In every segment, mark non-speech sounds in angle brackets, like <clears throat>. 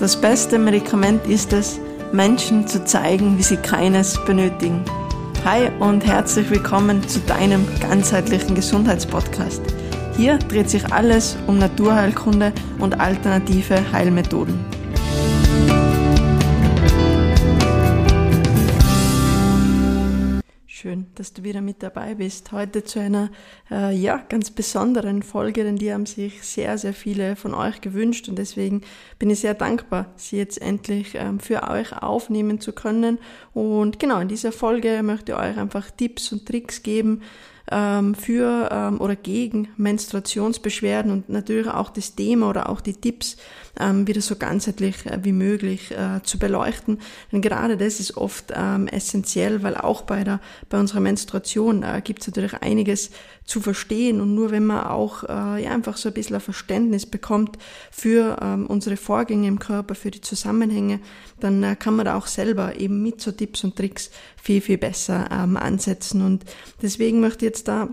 Das beste Medikament ist es, Menschen zu zeigen, wie sie keines benötigen. Hi und herzlich willkommen zu deinem ganzheitlichen Gesundheitspodcast. Hier dreht sich alles um Naturheilkunde und alternative Heilmethoden. Dass du wieder mit dabei bist. Heute zu einer äh, ja, ganz besonderen Folge, denn die haben sich sehr, sehr viele von euch gewünscht und deswegen bin ich sehr dankbar, sie jetzt endlich ähm, für euch aufnehmen zu können. Und genau, in dieser Folge möchte ich euch einfach Tipps und Tricks geben, ähm, für ähm, oder gegen Menstruationsbeschwerden und natürlich auch das Thema oder auch die Tipps wieder so ganzheitlich äh, wie möglich äh, zu beleuchten. Denn gerade das ist oft ähm, essentiell, weil auch bei der bei unserer Menstruation äh, gibt es natürlich einiges zu verstehen und nur wenn man auch ja, einfach so ein bisschen ein Verständnis bekommt für ähm, unsere Vorgänge im Körper, für die Zusammenhänge, dann kann man da auch selber eben mit so Tipps und Tricks viel, viel besser ähm, ansetzen. Und deswegen möchte ich jetzt da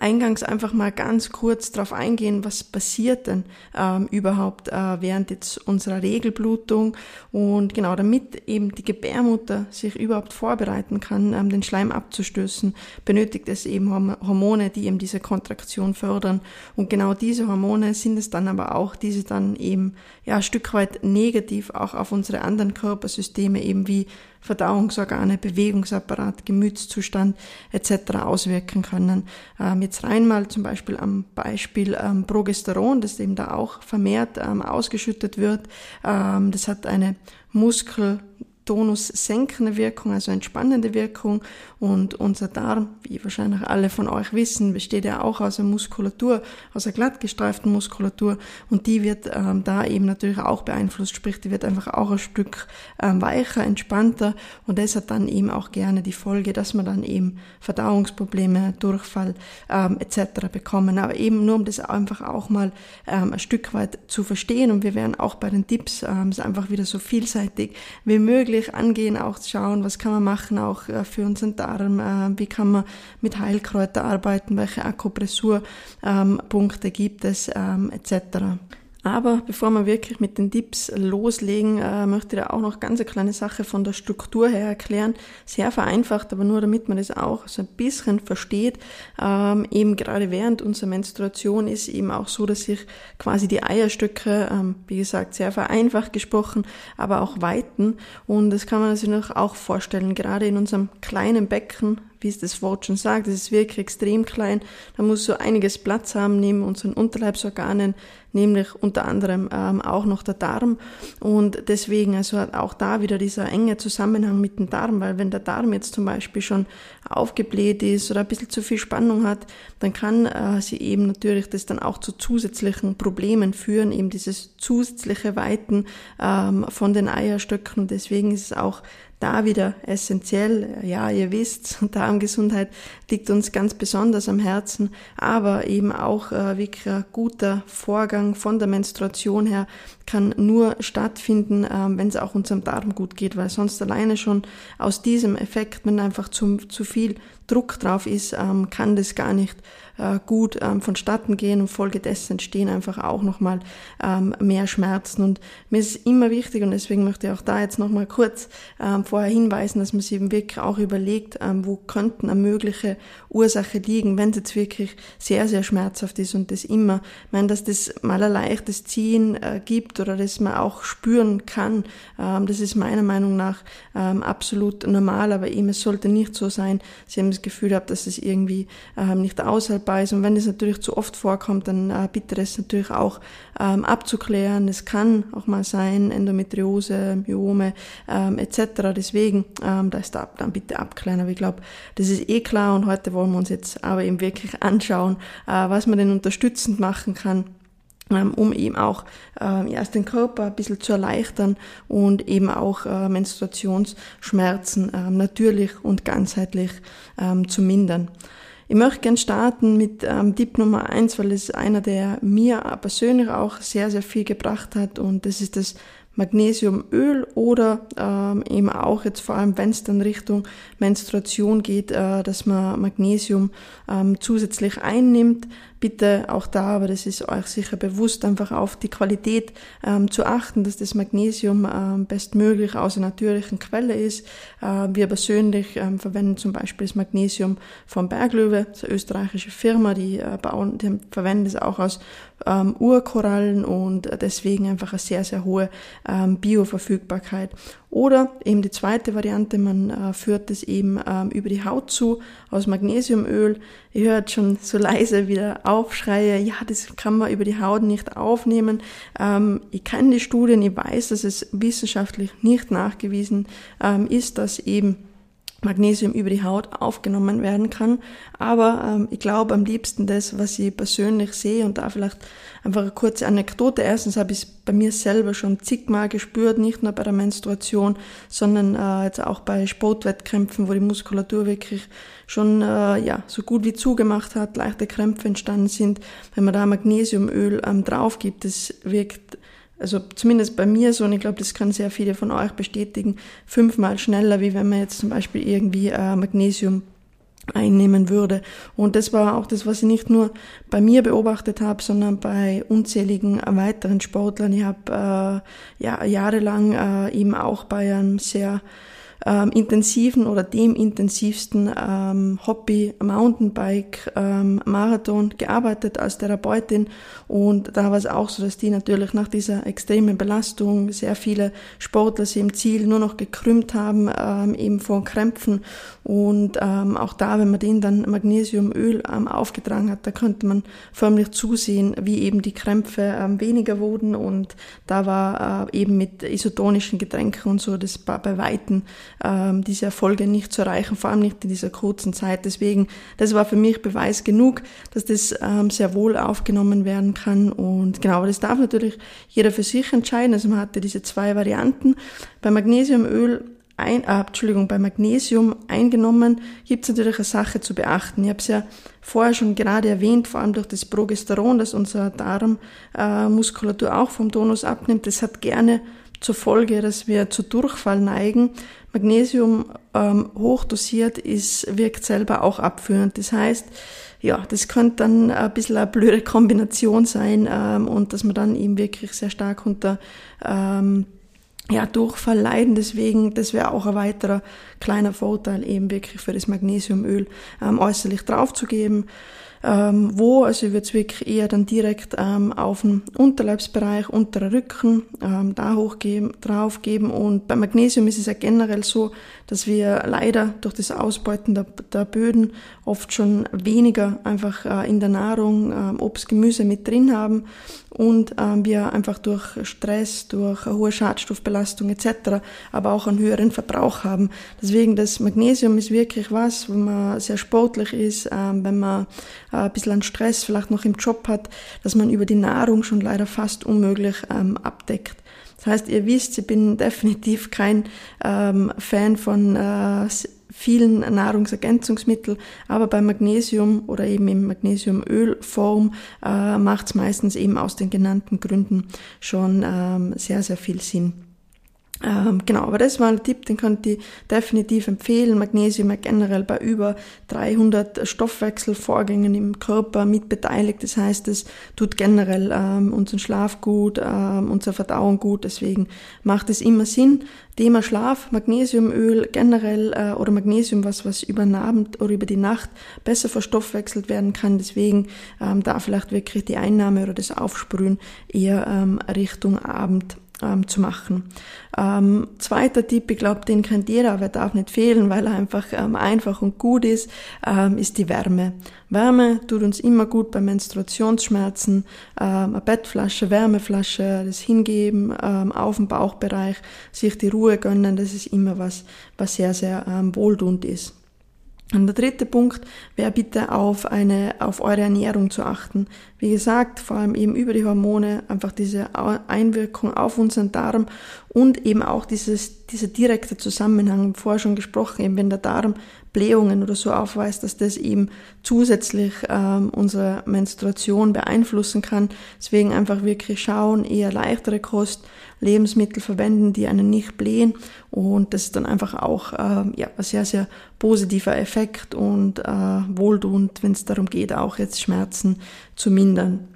eingangs einfach mal ganz kurz darauf eingehen, was passiert denn ähm, überhaupt äh, während jetzt unserer Regelblutung? Und genau damit eben die Gebärmutter sich überhaupt vorbereiten kann, ähm, den Schleim abzustößen, benötigt es eben Hormone, die eben diese Kontraktion fördern. Und genau diese Hormone sind es dann aber auch, diese dann eben ja ein Stück weit negativ auch auf unsere anderen Körpersysteme eben wie Verdauungsorgane, Bewegungsapparat, Gemütszustand etc. auswirken können. Ähm, jetzt rein mal zum Beispiel am Beispiel ähm, Progesteron, das eben da auch vermehrt ähm, ausgeschüttet wird. Ähm, das hat eine Muskel Tonus senkende Wirkung, also entspannende Wirkung. Und unser Darm, wie wahrscheinlich alle von euch wissen, besteht ja auch aus einer Muskulatur, aus einer glatt gestreiften Muskulatur. Und die wird ähm, da eben natürlich auch beeinflusst, sprich, die wird einfach auch ein Stück ähm, weicher, entspannter. Und das hat dann eben auch gerne die Folge, dass man dann eben Verdauungsprobleme, Durchfall ähm, etc. bekommen. Aber eben nur, um das einfach auch mal ähm, ein Stück weit zu verstehen. Und wir werden auch bei den Tipps ähm, es einfach wieder so vielseitig wie möglich wirklich angehen, auch schauen, was kann man machen, auch äh, für unseren Darm, äh, wie kann man mit Heilkräuter arbeiten, welche Akupressurpunkte ähm, gibt es, ähm, etc. Aber bevor wir wirklich mit den Tipps loslegen, äh, möchte ich da auch noch ganz eine kleine Sache von der Struktur her erklären. Sehr vereinfacht, aber nur damit man das auch so ein bisschen versteht. Ähm, eben gerade während unserer Menstruation ist eben auch so, dass sich quasi die Eierstöcke, ähm, wie gesagt, sehr vereinfacht gesprochen, aber auch weiten. Und das kann man sich noch auch vorstellen, gerade in unserem kleinen Becken, wie es das Wort schon sagt, das ist wirklich extrem klein. Da muss so einiges Platz haben neben unseren Unterleibsorganen, nämlich unter anderem ähm, auch noch der Darm. Und deswegen also auch da wieder dieser enge Zusammenhang mit dem Darm, weil wenn der Darm jetzt zum Beispiel schon aufgebläht ist oder ein bisschen zu viel Spannung hat, dann kann äh, sie eben natürlich das dann auch zu zusätzlichen Problemen führen, eben dieses zusätzliche Weiten ähm, von den Eierstöcken. Und deswegen ist es auch da wieder essentiell. Ja, ihr wisst, <laughs> Darmgesundheit liegt uns ganz besonders am Herzen, aber eben auch äh, wirklich ein guter Vorgang von der Menstruation her kann nur stattfinden, äh, wenn es auch unserem Darm gut geht, weil sonst alleine schon aus diesem Effekt, wenn einfach zu, zu viel Druck drauf ist, ähm, kann das gar nicht äh, gut ähm, vonstatten gehen und folgedessen entstehen einfach auch nochmal ähm, mehr Schmerzen. Und mir ist immer wichtig und deswegen möchte ich auch da jetzt nochmal kurz ähm, vorher hinweisen, dass man sich eben wirklich auch überlegt, ähm, wo könnten eine mögliche Ursache liegen, wenn es jetzt wirklich sehr, sehr schmerzhaft ist und das immer, ich meine, dass das mal ein leichtes Ziehen äh, gibt oder das man auch spüren kann, ähm, das ist meiner Meinung nach ähm, absolut normal, aber eben es sollte nicht so sein, Sie haben das Gefühl gehabt, dass es irgendwie ähm, nicht dabei ist. Und wenn es natürlich zu oft vorkommt, dann äh, bitte das natürlich auch ähm, abzuklären. Es kann auch mal sein, Endometriose, Myome ähm, etc. Deswegen, ähm, da ist da dann bitte abklären. Aber ich glaube, das ist eh klar und heute wollen wir uns jetzt aber eben wirklich anschauen, äh, was man denn unterstützend machen kann um eben auch äh, erst den Körper ein bisschen zu erleichtern und eben auch äh, Menstruationsschmerzen äh, natürlich und ganzheitlich ähm, zu mindern. Ich möchte gern starten mit ähm, Tipp Nummer eins, weil es einer, der mir persönlich auch sehr, sehr viel gebracht hat und das ist das Magnesiumöl oder ähm, eben auch jetzt vor allem, wenn es dann Richtung Menstruation geht, äh, dass man Magnesium ähm, zusätzlich einnimmt bitte auch da, aber das ist euch sicher bewusst, einfach auf die Qualität ähm, zu achten, dass das Magnesium ähm, bestmöglich aus einer natürlichen Quelle ist. Äh, wir persönlich ähm, verwenden zum Beispiel das Magnesium vom Berglöwe, das ist eine österreichische Firma, die äh, bauen, die verwenden es auch aus ähm, Urkorallen und deswegen einfach eine sehr, sehr hohe ähm, Bioverfügbarkeit. Oder eben die zweite Variante, man äh, führt es eben ähm, über die Haut zu aus Magnesiumöl. Ihr hört schon so leise wieder Aufschreie, ja, das kann man über die Haut nicht aufnehmen. Ähm, ich kenne die Studien, ich weiß, dass es wissenschaftlich nicht nachgewiesen ähm, ist, dass eben Magnesium über die Haut aufgenommen werden kann. Aber ähm, ich glaube am liebsten das, was ich persönlich sehe und da vielleicht einfach eine kurze Anekdote. Erstens habe ich es bei mir selber schon zigmal gespürt, nicht nur bei der Menstruation, sondern äh, jetzt auch bei Sportwettkämpfen, wo die Muskulatur wirklich schon äh, ja so gut wie zugemacht hat, leichte Krämpfe entstanden sind. Wenn man da Magnesiumöl ähm, drauf gibt, das wirkt also zumindest bei mir so, und ich glaube, das kann sehr viele von euch bestätigen, fünfmal schneller, wie wenn man jetzt zum Beispiel irgendwie äh, Magnesium einnehmen würde. Und das war auch das, was ich nicht nur bei mir beobachtet habe, sondern bei unzähligen weiteren Sportlern. Ich habe äh, ja, jahrelang äh, eben auch bei einem sehr ähm, intensiven oder dem intensivsten ähm, Hobby Mountainbike ähm, Marathon gearbeitet als Therapeutin. Und da war es auch so, dass die natürlich nach dieser extremen Belastung sehr viele Sportler sie im Ziel nur noch gekrümmt haben, ähm, eben vor Krämpfen und ähm, auch da, wenn man denen dann Magnesiumöl ähm, aufgetragen hat, da könnte man förmlich zusehen, wie eben die Krämpfe ähm, weniger wurden und da war äh, eben mit isotonischen Getränken und so das war bei Weitem ähm, diese Erfolge nicht zu erreichen, vor allem nicht in dieser kurzen Zeit. Deswegen, das war für mich Beweis genug, dass das ähm, sehr wohl aufgenommen werden kann. Und genau, das darf natürlich jeder für sich entscheiden. Also man hatte diese zwei Varianten. Bei Magnesiumöl ein, äh, Entschuldigung, bei Magnesium eingenommen, gibt es natürlich eine Sache zu beachten. Ich habe es ja vorher schon gerade erwähnt, vor allem durch das Progesteron, das unsere Darmmuskulatur äh, auch vom Tonus abnimmt. Das hat gerne zur Folge, dass wir zu Durchfall neigen. Magnesium ähm, hochdosiert ist, wirkt selber auch abführend. Das heißt, ja, das könnte dann ein bisschen eine blöde Kombination sein ähm, und dass man dann eben wirklich sehr stark unter ähm, ja, Durchfall leiden. Deswegen, das wäre auch ein weiterer kleiner Vorteil, eben wirklich für das Magnesiumöl ähm, äußerlich draufzugeben. Ähm, wo, also ich würde es wirklich eher dann direkt ähm, auf den Unterleibsbereich, unterer Rücken, ähm, da hochgeben, draufgeben. Und bei Magnesium ist es ja generell so, dass wir leider durch das Ausbeuten der, der Böden oft schon weniger einfach äh, in der Nahrung äh, Obst, Gemüse mit drin haben und ähm, wir einfach durch Stress, durch hohe Schadstoffbelastung etc., aber auch einen höheren Verbrauch haben. Deswegen das Magnesium ist wirklich was, wenn man sehr sportlich ist, ähm, wenn man ein bisschen an Stress vielleicht noch im Job hat, dass man über die Nahrung schon leider fast unmöglich ähm, abdeckt. Das heißt, ihr wisst, ich bin <laughs> definitiv kein ähm, Fan von äh, vielen Nahrungsergänzungsmitteln, aber bei Magnesium oder eben in Magnesiumölform äh, macht es meistens eben aus den genannten Gründen schon ähm, sehr, sehr viel Sinn. Ähm, genau, aber das war ein Tipp, den könnt ihr definitiv empfehlen. Magnesium ist generell bei über 300 Stoffwechselvorgängen im Körper mit beteiligt. Das heißt, es tut generell ähm, unseren Schlaf gut, ähm, unsere Verdauung gut. Deswegen macht es immer Sinn. Thema Schlaf, Magnesiumöl generell äh, oder Magnesium, was was über den Abend oder über die Nacht besser verstoffwechselt werden kann. Deswegen ähm, da vielleicht wirklich die Einnahme oder das Aufsprühen eher ähm, Richtung Abend ähm, zu machen. Ähm, zweiter Tipp, ich glaube, den kennt jeder, aber er darf nicht fehlen, weil er einfach ähm, einfach und gut ist, ähm, ist die Wärme. Wärme tut uns immer gut bei Menstruationsschmerzen, ähm, eine Bettflasche, Wärmeflasche, das Hingeben ähm, auf dem Bauchbereich, sich die Ruhe gönnen, das ist immer was, was sehr, sehr wohltuend ist. Und der dritte Punkt wäre bitte auf eine, auf eure Ernährung zu achten. Wie gesagt, vor allem eben über die Hormone, einfach diese Einwirkung auf unseren Darm und eben auch dieses, dieser direkte Zusammenhang, vorher schon gesprochen, eben wenn der Darm Blähungen oder so aufweist, dass das eben zusätzlich ähm, unsere Menstruation beeinflussen kann. Deswegen einfach wirklich schauen, eher leichtere Kost, Lebensmittel verwenden, die einen nicht blähen und das ist dann einfach auch äh, ja, ein sehr, sehr positiver Effekt und äh, wohltuend, wenn es darum geht, auch jetzt Schmerzen zu mindern.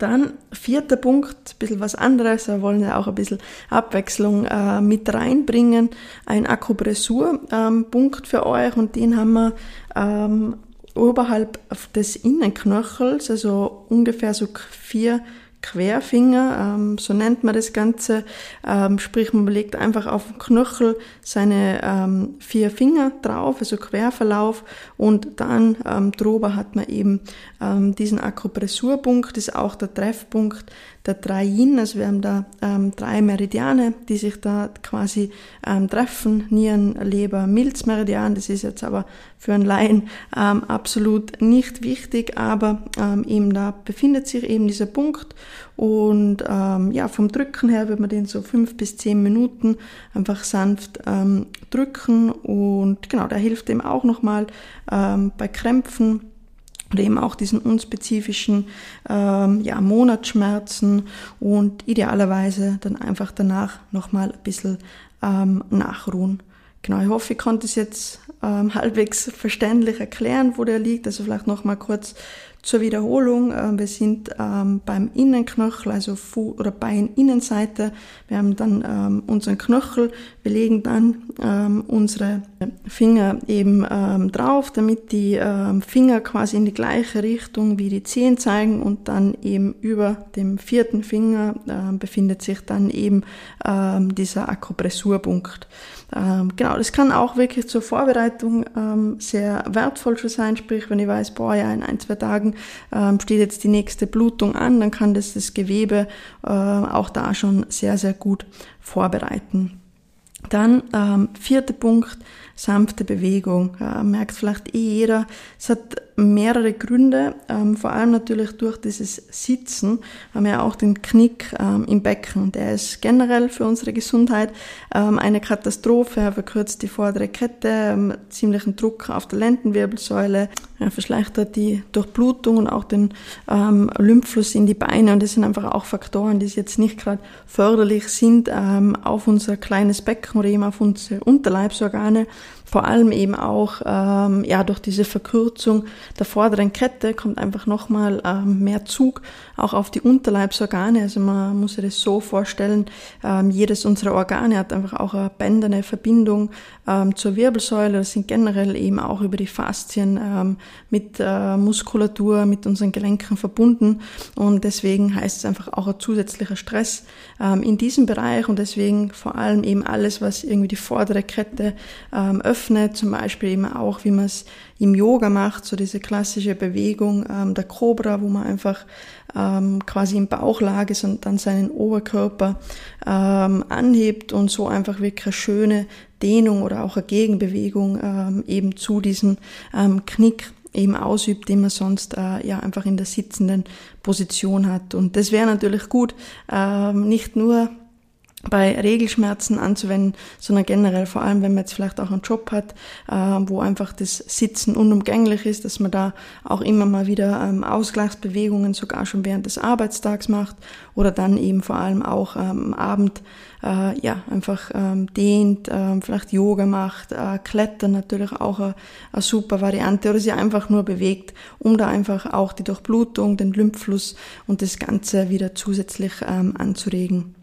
Dann vierter Punkt, ein bisschen was anderes, wir wollen ja auch ein bisschen Abwechslung äh, mit reinbringen. Ein Akupressur-Punkt ähm, für euch und den haben wir ähm, oberhalb des Innenknöchels, also ungefähr so vier Querfinger, ähm, so nennt man das Ganze. Ähm, sprich, man legt einfach auf den Knöchel seine ähm, vier Finger drauf, also Querverlauf, und dann ähm, drüber hat man eben ähm, diesen Akupressurpunkt, ist auch der Treffpunkt der drei Yin. Also wir haben da ähm, drei Meridiane, die sich da quasi ähm, treffen. Nieren, Leber, Milzmeridian. Das ist jetzt aber für einen Laien ähm, absolut nicht wichtig, aber ähm, eben da befindet sich eben dieser Punkt. Und ähm, ja, vom Drücken her wird man den so fünf bis zehn Minuten einfach sanft ähm, drücken. Und genau, der hilft eben auch nochmal ähm, bei Krämpfen oder eben auch diesen unspezifischen ähm, ja, Monatsschmerzen und idealerweise dann einfach danach nochmal ein bisschen ähm, nachruhen. Genau, ich hoffe, ich konnte es jetzt ähm, halbwegs verständlich erklären, wo der liegt. Also vielleicht nochmal kurz zur Wiederholung, äh, wir sind ähm, beim Innenknöchel, also Fu oder Beininnenseite. Wir haben dann ähm, unseren Knöchel, wir legen dann ähm, unsere Finger eben ähm, drauf, damit die ähm, Finger quasi in die gleiche Richtung wie die Zehen zeigen und dann eben über dem vierten Finger äh, befindet sich dann eben ähm, dieser Akupressurpunkt. Ähm, genau, das kann auch wirklich zur Vorbereitung ähm, sehr wertvoll schon sein, sprich, wenn ich weiß, boah, ja, in ein, zwei Tagen ähm, steht jetzt die nächste Blutung an, dann kann das das Gewebe äh, auch da schon sehr, sehr gut vorbereiten. Dann ähm, vierter Punkt, sanfte Bewegung. Äh, merkt vielleicht eh jeder. Es hat mehrere Gründe, ähm, vor allem natürlich durch dieses Sitzen haben wir auch den Knick ähm, im Becken. Der ist generell für unsere Gesundheit ähm, eine Katastrophe. Er verkürzt die vordere Kette, ähm, ziemlichen Druck auf der Lendenwirbelsäule, er verschlechtert die Durchblutung und auch den ähm, Lymphfluss in die Beine. Und das sind einfach auch Faktoren, die jetzt nicht gerade förderlich sind ähm, auf unser kleines Becken oder eben auf unsere Unterleibsorgane vor allem eben auch ähm, ja durch diese Verkürzung der vorderen Kette kommt einfach nochmal ähm, mehr Zug auch auf die Unterleibsorgane. Also man muss sich das so vorstellen, ähm, jedes unserer Organe hat einfach auch eine bänderne Verbindung ähm, zur Wirbelsäule. Das sind generell eben auch über die Faszien ähm, mit äh, Muskulatur, mit unseren Gelenken verbunden. Und deswegen heißt es einfach auch ein zusätzlicher Stress ähm, in diesem Bereich und deswegen vor allem eben alles, was irgendwie die vordere Kette ähm, öffnet öffnet, zum Beispiel eben auch, wie man es im Yoga macht, so diese klassische Bewegung ähm, der Cobra, wo man einfach ähm, quasi im Bauch lag ist und dann seinen Oberkörper ähm, anhebt und so einfach wirklich eine schöne Dehnung oder auch eine Gegenbewegung ähm, eben zu diesem ähm, Knick eben ausübt, den man sonst äh, ja einfach in der sitzenden Position hat. Und das wäre natürlich gut, ähm, nicht nur bei Regelschmerzen anzuwenden, sondern generell vor allem, wenn man jetzt vielleicht auch einen Job hat, äh, wo einfach das Sitzen unumgänglich ist, dass man da auch immer mal wieder ähm, Ausgleichsbewegungen sogar schon während des Arbeitstags macht oder dann eben vor allem auch am ähm, Abend äh, ja einfach ähm, dehnt, vielleicht Yoga macht, äh, Klettern natürlich auch eine, super Variante oder sich einfach nur bewegt, um da einfach auch die Durchblutung, den Lymphfluss und das Ganze wieder zusätzlich ähm, anzuregen.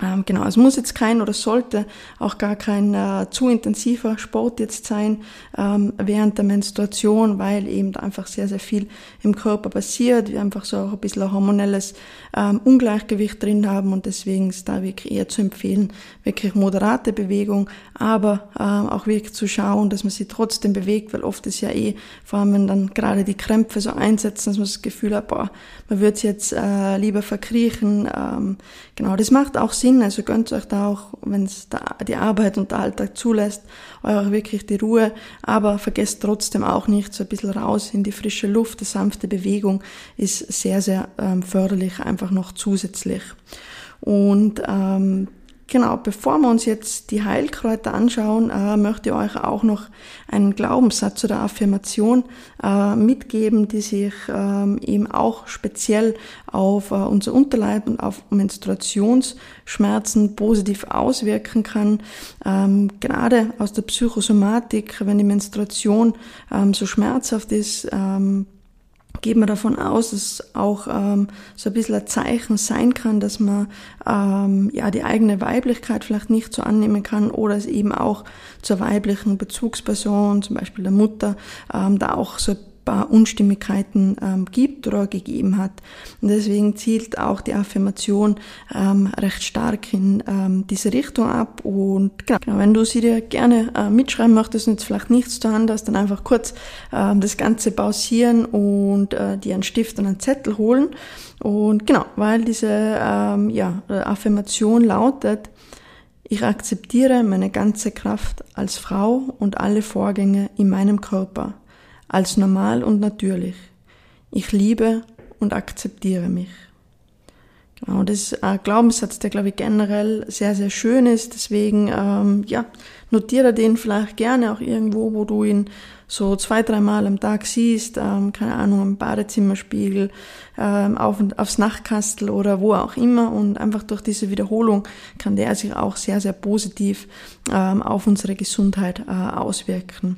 Ähm, genau, es muss jetzt kein oder sollte auch gar kein äh, zu intensiver Sport jetzt sein ähm, während der Menstruation, weil eben da einfach sehr, sehr viel im Körper passiert, wir einfach so auch ein bisschen ein hormonelles ähm, Ungleichgewicht drin haben und deswegen ist da wirklich eher zu empfehlen, wirklich moderate Bewegung, aber ähm, auch wirklich zu schauen, dass man sich trotzdem bewegt, weil oft ist ja eh, vor allem wenn dann gerade die Krämpfe so einsetzen, dass man das Gefühl hat, boah, man wird jetzt äh, lieber verkriechen. Ähm, genau, das macht auch Sinn, Sinn. Also gönnt euch da auch, wenn es die Arbeit und der Alltag zulässt, euch wirklich die Ruhe. Aber vergesst trotzdem auch nicht so ein bisschen raus in die frische Luft. Die sanfte Bewegung ist sehr, sehr ähm, förderlich, einfach noch zusätzlich. Und ähm, Genau, bevor wir uns jetzt die Heilkräuter anschauen, äh, möchte ich euch auch noch einen Glaubenssatz oder Affirmation äh, mitgeben, die sich ähm, eben auch speziell auf äh, unser Unterleib und auf Menstruationsschmerzen positiv auswirken kann. Ähm, gerade aus der Psychosomatik, wenn die Menstruation ähm, so schmerzhaft ist, geht man davon aus, dass es auch ähm, so ein bisschen ein Zeichen sein kann, dass man ähm, ja die eigene Weiblichkeit vielleicht nicht so annehmen kann oder es eben auch zur weiblichen Bezugsperson, zum Beispiel der Mutter, ähm, da auch so paar Unstimmigkeiten ähm, gibt oder gegeben hat. Und deswegen zielt auch die Affirmation ähm, recht stark in ähm, diese Richtung ab. Und genau, genau wenn du sie dir gerne äh, mitschreiben möchtest und jetzt vielleicht nichts zur Hand hast, dann einfach kurz ähm, das Ganze pausieren und äh, dir einen Stift und einen Zettel holen. Und genau, weil diese ähm, ja, Affirmation lautet, ich akzeptiere meine ganze Kraft als Frau und alle Vorgänge in meinem Körper als normal und natürlich. Ich liebe und akzeptiere mich. Genau, das ist ein Glaubenssatz, der, glaube ich, generell sehr, sehr schön ist. Deswegen, ähm, ja, notiere den vielleicht gerne auch irgendwo, wo du ihn so zwei, dreimal am Tag siehst, ähm, keine Ahnung, am Badezimmerspiegel, ähm, auf, aufs Nachtkastel oder wo auch immer. Und einfach durch diese Wiederholung kann der sich auch sehr, sehr positiv ähm, auf unsere Gesundheit äh, auswirken.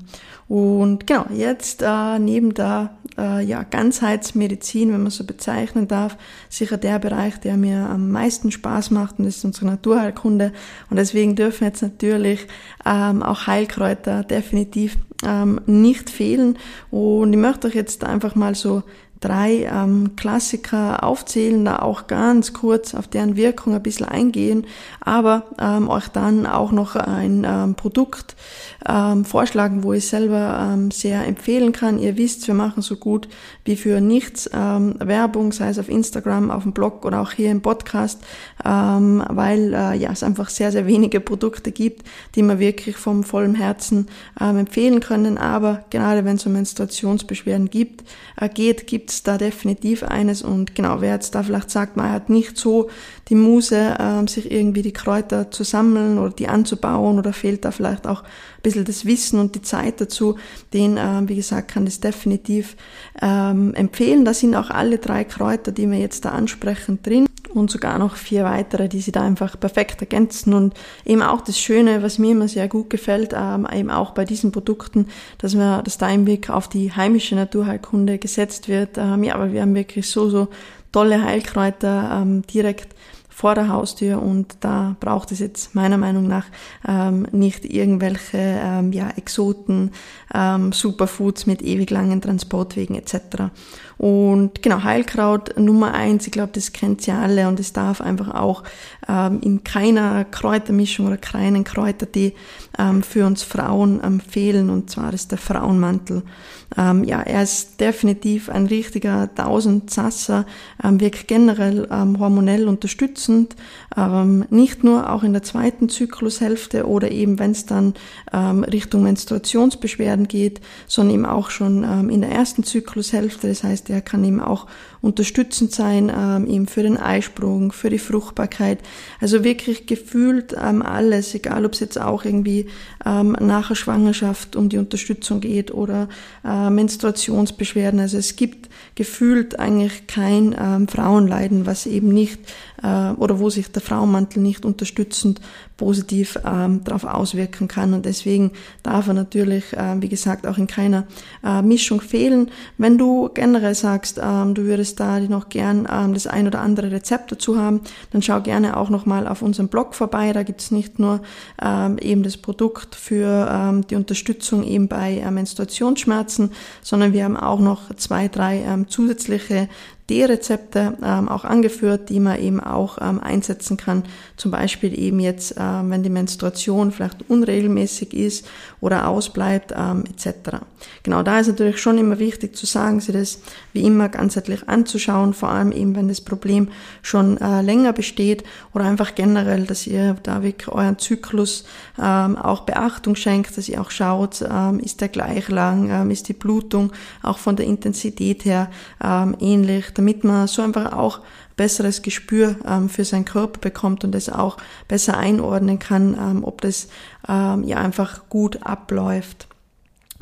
Und genau, jetzt äh, neben der äh, ja, Ganzheitsmedizin, wenn man so bezeichnen darf, sicher der Bereich, der mir am meisten Spaß macht und das ist unsere Naturheilkunde. Und deswegen dürfen jetzt natürlich ähm, auch Heilkräuter definitiv ähm, nicht fehlen. Und ich möchte euch jetzt einfach mal so drei ähm, Klassiker aufzählen, da auch ganz kurz auf deren Wirkung ein bisschen eingehen, aber ähm, euch dann auch noch ein ähm, Produkt ähm, vorschlagen, wo ich selber ähm, sehr empfehlen kann. Ihr wisst, wir machen so gut wie für nichts ähm, Werbung, sei es auf Instagram, auf dem Blog oder auch hier im Podcast, ähm, weil äh, ja es einfach sehr, sehr wenige Produkte gibt, die wir wirklich vom vollen Herzen ähm, empfehlen können. Aber gerade wenn es um Menstruationsbeschwerden gibt, äh, geht, gibt es da definitiv eines. Und genau, wer jetzt da vielleicht sagt, man hat nicht so die Muse, ähm, sich irgendwie die Kräuter zu sammeln oder die anzubauen oder fehlt da vielleicht auch bisschen das Wissen und die Zeit dazu, den, ähm, wie gesagt, kann das definitiv ähm, empfehlen. Da sind auch alle drei Kräuter, die wir jetzt da ansprechen, drin und sogar noch vier weitere, die sie da einfach perfekt ergänzen und eben auch das Schöne, was mir immer sehr gut gefällt, ähm, eben auch bei diesen Produkten, dass man, dass da im Weg auf die heimische Naturheilkunde gesetzt wird. Ähm, ja, aber wir haben wirklich so, so tolle Heilkräuter ähm, direkt vor der Haustür und da braucht es jetzt meiner Meinung nach ähm, nicht irgendwelche ähm, ja, Exoten, ähm, Superfoods mit ewig langen Transportwegen etc. Und genau, Heilkraut Nummer eins, ich glaube, das kennt ihr alle und es darf einfach auch ähm, in keiner Kräutermischung oder keinen Kräutertee ähm, für uns Frauen ähm, fehlen und zwar ist der Frauenmantel. Ähm, ja, er ist definitiv ein richtiger Tausendsasser, ähm, wirkt generell ähm, hormonell unterstützend, ähm, nicht nur auch in der zweiten Zyklushälfte oder eben wenn es dann ähm, Richtung Menstruationsbeschwerden geht, sondern eben auch schon ähm, in der ersten Zyklushälfte. Das heißt, der kann eben auch unterstützend sein, ähm, eben für den Eisprung, für die Fruchtbarkeit. Also wirklich gefühlt ähm, alles, egal ob es jetzt auch irgendwie ähm, nach der Schwangerschaft um die Unterstützung geht oder äh, Menstruationsbeschwerden. Also es gibt gefühlt eigentlich kein ähm, Frauenleiden, was eben nicht äh, oder wo sich der Frauenmantel nicht unterstützend positiv ähm, darauf auswirken kann. Und deswegen darf er natürlich, äh, wie gesagt, auch in keiner äh, Mischung fehlen. Wenn du generell sagst, ähm, du würdest da noch gern ähm, das ein oder andere Rezept dazu haben, dann schau gerne auch nochmal auf unserem Blog vorbei. Da gibt es nicht nur ähm, eben das Produkt für ähm, die Unterstützung eben bei äh, Menstruationsschmerzen, sondern wir haben auch noch zwei, drei ähm, zusätzliche D-Rezepte ähm, auch angeführt, die man eben auch ähm, einsetzen kann. Zum Beispiel eben jetzt, ähm, wenn die Menstruation vielleicht unregelmäßig ist oder ausbleibt, ähm, etc. Genau, da ist natürlich schon immer wichtig zu sagen, sie das wie immer ganzheitlich anzuschauen, vor allem eben, wenn das Problem schon äh, länger besteht oder einfach generell, dass ihr da wirklich euren Zyklus ähm, auch Beachtung schenkt, dass ihr auch schaut, ähm, ist der gleich lang, ähm, ist die Blutung auch von der Intensität her ähm, ähnlich, damit man so einfach auch besseres Gespür ähm, für seinen Körper bekommt und es auch besser einordnen kann, ähm, ob das ähm, ja einfach gut abläuft.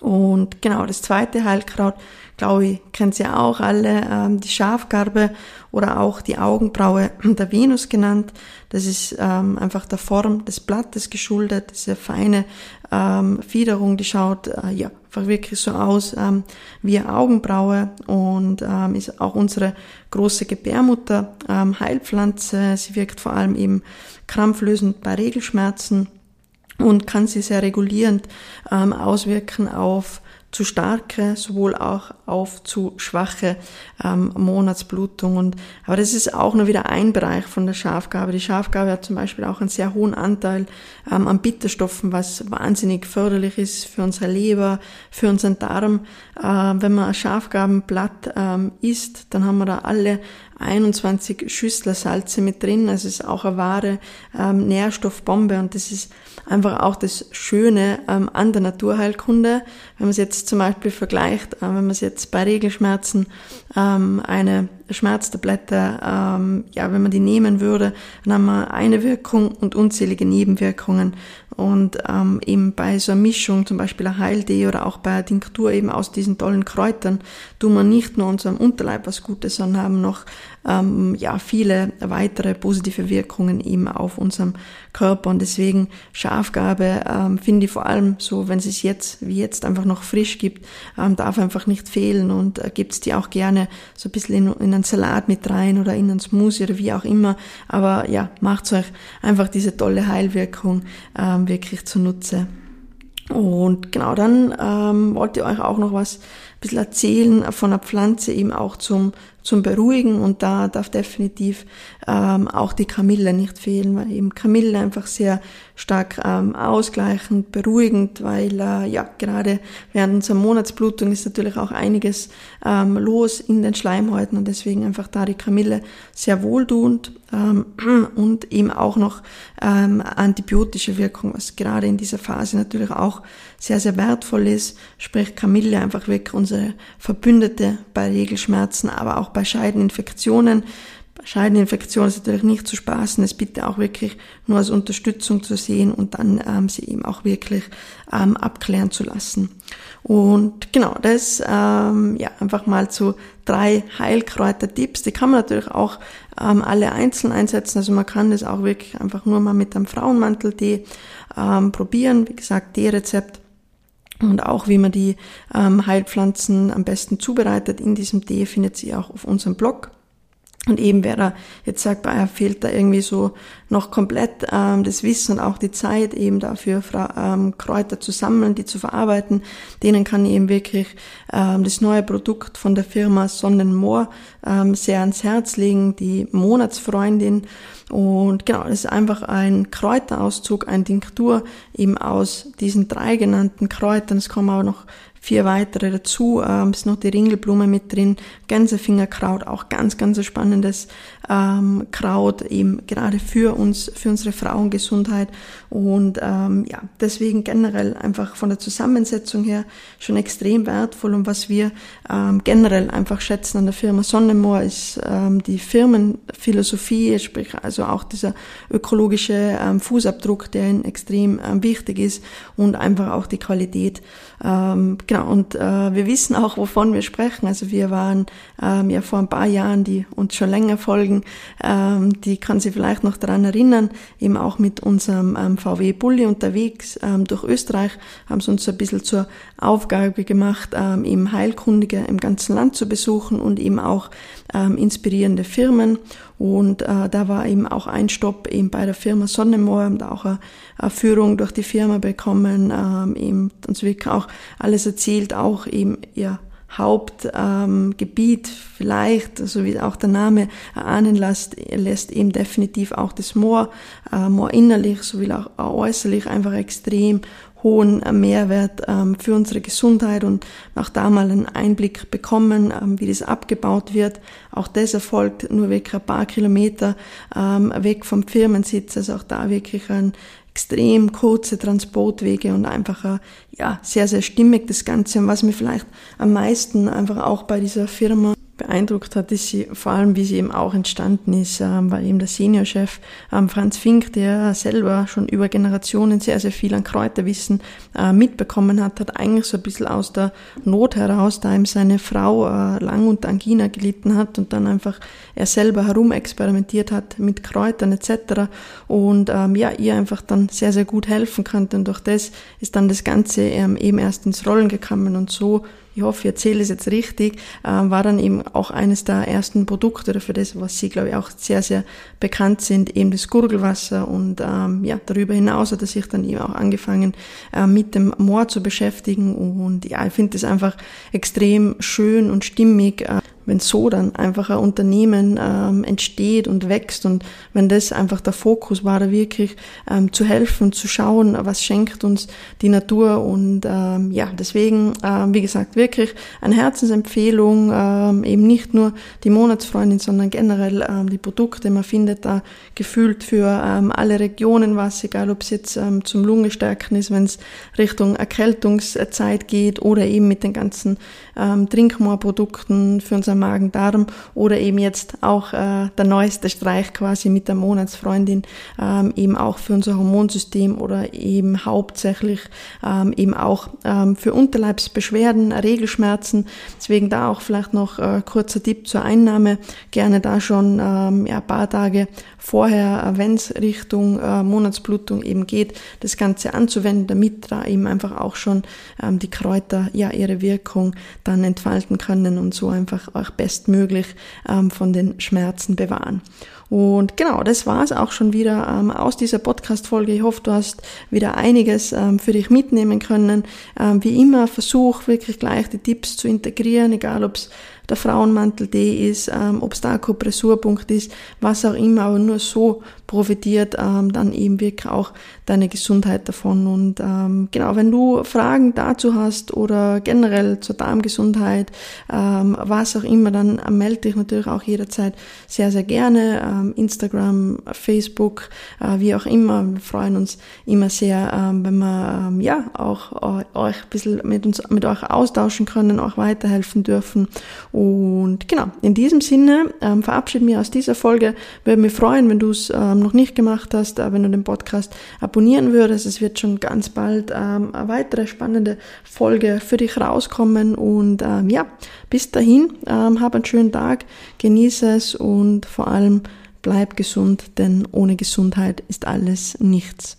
Und genau, das zweite Heilkraut, glaube ich, kennt ihr auch alle, ähm, die Schafgarbe oder auch die Augenbraue <clears throat> der Venus genannt. Das ist ähm, einfach der Form des Blattes geschuldet, diese feine ähm, Fiederung, die schaut äh, ja einfach wirklich so aus ähm, wie eine Augenbraue und ähm, ist auch unsere große Gebärmutter ähm, Heilpflanze. Sie wirkt vor allem eben krampflösend bei Regelschmerzen und kann sie sehr regulierend ähm, auswirken auf zu starke, sowohl auch auf zu schwache ähm, Monatsblutung. Und, aber das ist auch nur wieder ein Bereich von der Schafgabe. Die Schafgabe hat zum Beispiel auch einen sehr hohen Anteil ähm, an Bitterstoffen, was wahnsinnig förderlich ist für unsere Leber, für unseren Darm. Äh, wenn man ein Schafgabenblatt ähm, isst, dann haben wir da alle 21 Schüssler Salze mit drin. Also es ist auch eine wahre ähm, Nährstoffbombe und das ist einfach auch das Schöne ähm, an der Naturheilkunde. Wenn man es jetzt zum Beispiel vergleicht, äh, wenn man es jetzt bei Regelschmerzen ähm, eine Schmerztablette, ähm, ja, wenn man die nehmen würde, dann haben wir eine Wirkung und unzählige Nebenwirkungen. Und ähm, eben bei so einer Mischung, zum Beispiel ein Heildee oder auch bei einer Tinktur eben aus diesen tollen Kräutern, tun wir nicht nur unserem Unterleib was Gutes, sondern haben noch ähm, ja viele weitere positive Wirkungen eben auf unserem Körper. Und deswegen Schafgabe ähm, finde ich vor allem so, wenn es jetzt wie jetzt einfach noch frisch gibt, ähm, darf einfach nicht fehlen und äh, es die auch gerne so ein bisschen in, in einen Salat mit rein oder in einen Smoothie oder wie auch immer. Aber ja, macht euch einfach diese tolle Heilwirkung ähm, wirklich zunutze. Und genau, dann ähm, wollt ihr euch auch noch was ein bisschen erzählen von der Pflanze eben auch zum zum Beruhigen und da darf definitiv ähm, auch die Kamille nicht fehlen, weil eben Kamille einfach sehr stark ähm, ausgleichend, beruhigend, weil äh, ja gerade während unserer Monatsblutung ist natürlich auch einiges ähm, los in den Schleimhäuten und deswegen einfach da die Kamille sehr wohltuend ähm, <clears throat> und eben auch noch ähm, antibiotische Wirkung, was gerade in dieser Phase natürlich auch sehr, sehr wertvoll ist. Sprich Kamille einfach wirklich unsere Verbündete bei Regelschmerzen, aber auch bei Scheideninfektionen. Bei Scheideninfektionen ist natürlich nicht zu spaßen, es bitte auch wirklich nur als Unterstützung zu sehen und dann ähm, sie eben auch wirklich ähm, abklären zu lassen. Und genau, das ähm, ja einfach mal zu drei Heilkräuter-Tipps. Die kann man natürlich auch ähm, alle einzeln einsetzen. Also man kann das auch wirklich einfach nur mal mit einem Frauenmantel-Tee ähm, probieren. Wie gesagt, Tee-Rezept und auch wie man die ähm, Heilpflanzen am besten zubereitet in diesem Tee findet sie auch auf unserem Blog. Und eben wer da jetzt sagt, bei fehlt da irgendwie so noch komplett ähm, das Wissen und auch die Zeit eben dafür ähm, Kräuter zu sammeln, die zu verarbeiten, denen kann ich eben wirklich ähm, das neue Produkt von der Firma Sonnenmoor ähm, sehr ans Herz legen, die Monatsfreundin. Und genau, das ist einfach ein Kräuterauszug, ein Tinktur eben aus diesen drei genannten Kräutern. Es kommen aber noch vier weitere dazu. Ähm, ist noch die Ringelblume mit drin, Gänsefingerkraut, auch ganz, ganz spannendes ähm, Kraut, eben gerade für uns, für unsere Frauengesundheit. Und ähm, ja, deswegen generell einfach von der Zusammensetzung her schon extrem wertvoll. Und was wir ähm, generell einfach schätzen an der Firma Sonnemoor ist ähm, die Firmenphilosophie, sprich also auch dieser ökologische ähm, Fußabdruck, der extrem ähm, wichtig ist und einfach auch die Qualität. Ähm, genau, und äh, wir wissen auch, wovon wir sprechen. Also wir waren ähm, ja vor ein paar Jahren, die uns schon länger folgen, ähm, die kann sich vielleicht noch daran erinnern, eben auch mit unserem ähm, VW Bulli unterwegs ähm, durch Österreich, haben sie uns ein bisschen zur Aufgabe gemacht, ähm, eben Heilkundige im ganzen Land zu besuchen und eben auch ähm, inspirierende Firmen. Und äh, da war eben auch ein Stopp eben bei der Firma Sonnemoor, haben da auch eine, eine Führung durch die Firma bekommen, ähm, eben uns wirklich auch alles erzählt, auch eben ja Hauptgebiet ähm, vielleicht, so wie auch der Name erahnen lässt, lässt eben definitiv auch das Moor, äh, Moor innerlich sowie auch äußerlich einfach extrem hohen Mehrwert ähm, für unsere Gesundheit und auch da mal einen Einblick bekommen, ähm, wie das abgebaut wird. Auch das erfolgt nur wirklich ein paar Kilometer ähm, weg vom Firmensitz, also auch da wirklich ein extrem kurze Transportwege und einfach äh, ja sehr sehr stimmig das Ganze und was mir vielleicht am meisten einfach auch bei dieser Firma beeindruckt hat, ist sie vor allem, wie sie eben auch entstanden ist, ähm, weil eben der Seniorchef ähm, Franz Fink, der selber schon über Generationen sehr, sehr viel an Kräuterwissen äh, mitbekommen hat, hat eigentlich so ein bisschen aus der Not heraus, da ihm seine Frau äh, lang unter Angina gelitten hat und dann einfach er selber herumexperimentiert hat mit Kräutern etc. Und ähm, ja, ihr einfach dann sehr, sehr gut helfen konnte und durch das ist dann das Ganze ähm, eben erst ins Rollen gekommen und so ich hoffe, ich erzähle es jetzt richtig, äh, war dann eben auch eines der ersten Produkte oder für das, was sie, glaube ich, auch sehr, sehr bekannt sind, eben das Gurgelwasser. Und ähm, ja, darüber hinaus hat er sich dann eben auch angefangen, äh, mit dem Moor zu beschäftigen. Und ja, ich finde das einfach extrem schön und stimmig. Äh, wenn so dann einfach ein Unternehmen ähm, entsteht und wächst und wenn das einfach der Fokus war, da wirklich ähm, zu helfen, zu schauen, was schenkt uns die Natur und ähm, ja, deswegen, ähm, wie gesagt, wirklich eine Herzensempfehlung, ähm, eben nicht nur die Monatsfreundin, sondern generell ähm, die Produkte, man findet da gefühlt für ähm, alle Regionen was, egal ob es jetzt ähm, zum Lungestärken ist, wenn es Richtung Erkältungszeit geht oder eben mit den ganzen ähm, Trinkmoorprodukten für unser Magen-Darm oder eben jetzt auch äh, der neueste Streich quasi mit der Monatsfreundin, ähm, eben auch für unser Hormonsystem oder eben hauptsächlich ähm, eben auch ähm, für Unterleibsbeschwerden, Regelschmerzen. Deswegen da auch vielleicht noch äh, kurzer Tipp zur Einnahme. Gerne da schon ähm, ja, ein paar Tage vorher, äh, wenn es Richtung äh, Monatsblutung eben geht, das Ganze anzuwenden, damit da eben einfach auch schon ähm, die Kräuter ja ihre Wirkung dann entfalten können und so einfach auch bestmöglich ähm, von den Schmerzen bewahren. Und genau, das war es auch schon wieder ähm, aus dieser Podcast-Folge. Ich hoffe, du hast wieder einiges ähm, für dich mitnehmen können. Wie immer, versuch wirklich gleich die Tipps zu integrieren, egal ob es der Frauenmantel D ist, ähm, ob es der Akupressurpunkt ist, was auch immer, aber nur so profitiert ähm, dann eben wirklich auch deine Gesundheit davon. Und ähm, genau, wenn du Fragen dazu hast oder generell zur Darmgesundheit, ähm, was auch immer, dann melde dich natürlich auch jederzeit sehr, sehr gerne. Ähm, Instagram, Facebook, äh, wie auch immer. Wir freuen uns immer sehr, ähm, wenn wir ähm, ja auch äh, euch ein bisschen mit uns mit euch austauschen können, auch weiterhelfen dürfen. Und genau, in diesem Sinne ähm, verabschiede mich aus dieser Folge. Würde mich freuen, wenn du es ähm, noch nicht gemacht hast, äh, wenn du den Podcast abonnieren würdest. Es wird schon ganz bald ähm, eine weitere spannende Folge für dich rauskommen. Und ähm, ja, bis dahin, ähm, hab einen schönen Tag, genieße es und vor allem bleib gesund, denn ohne Gesundheit ist alles nichts.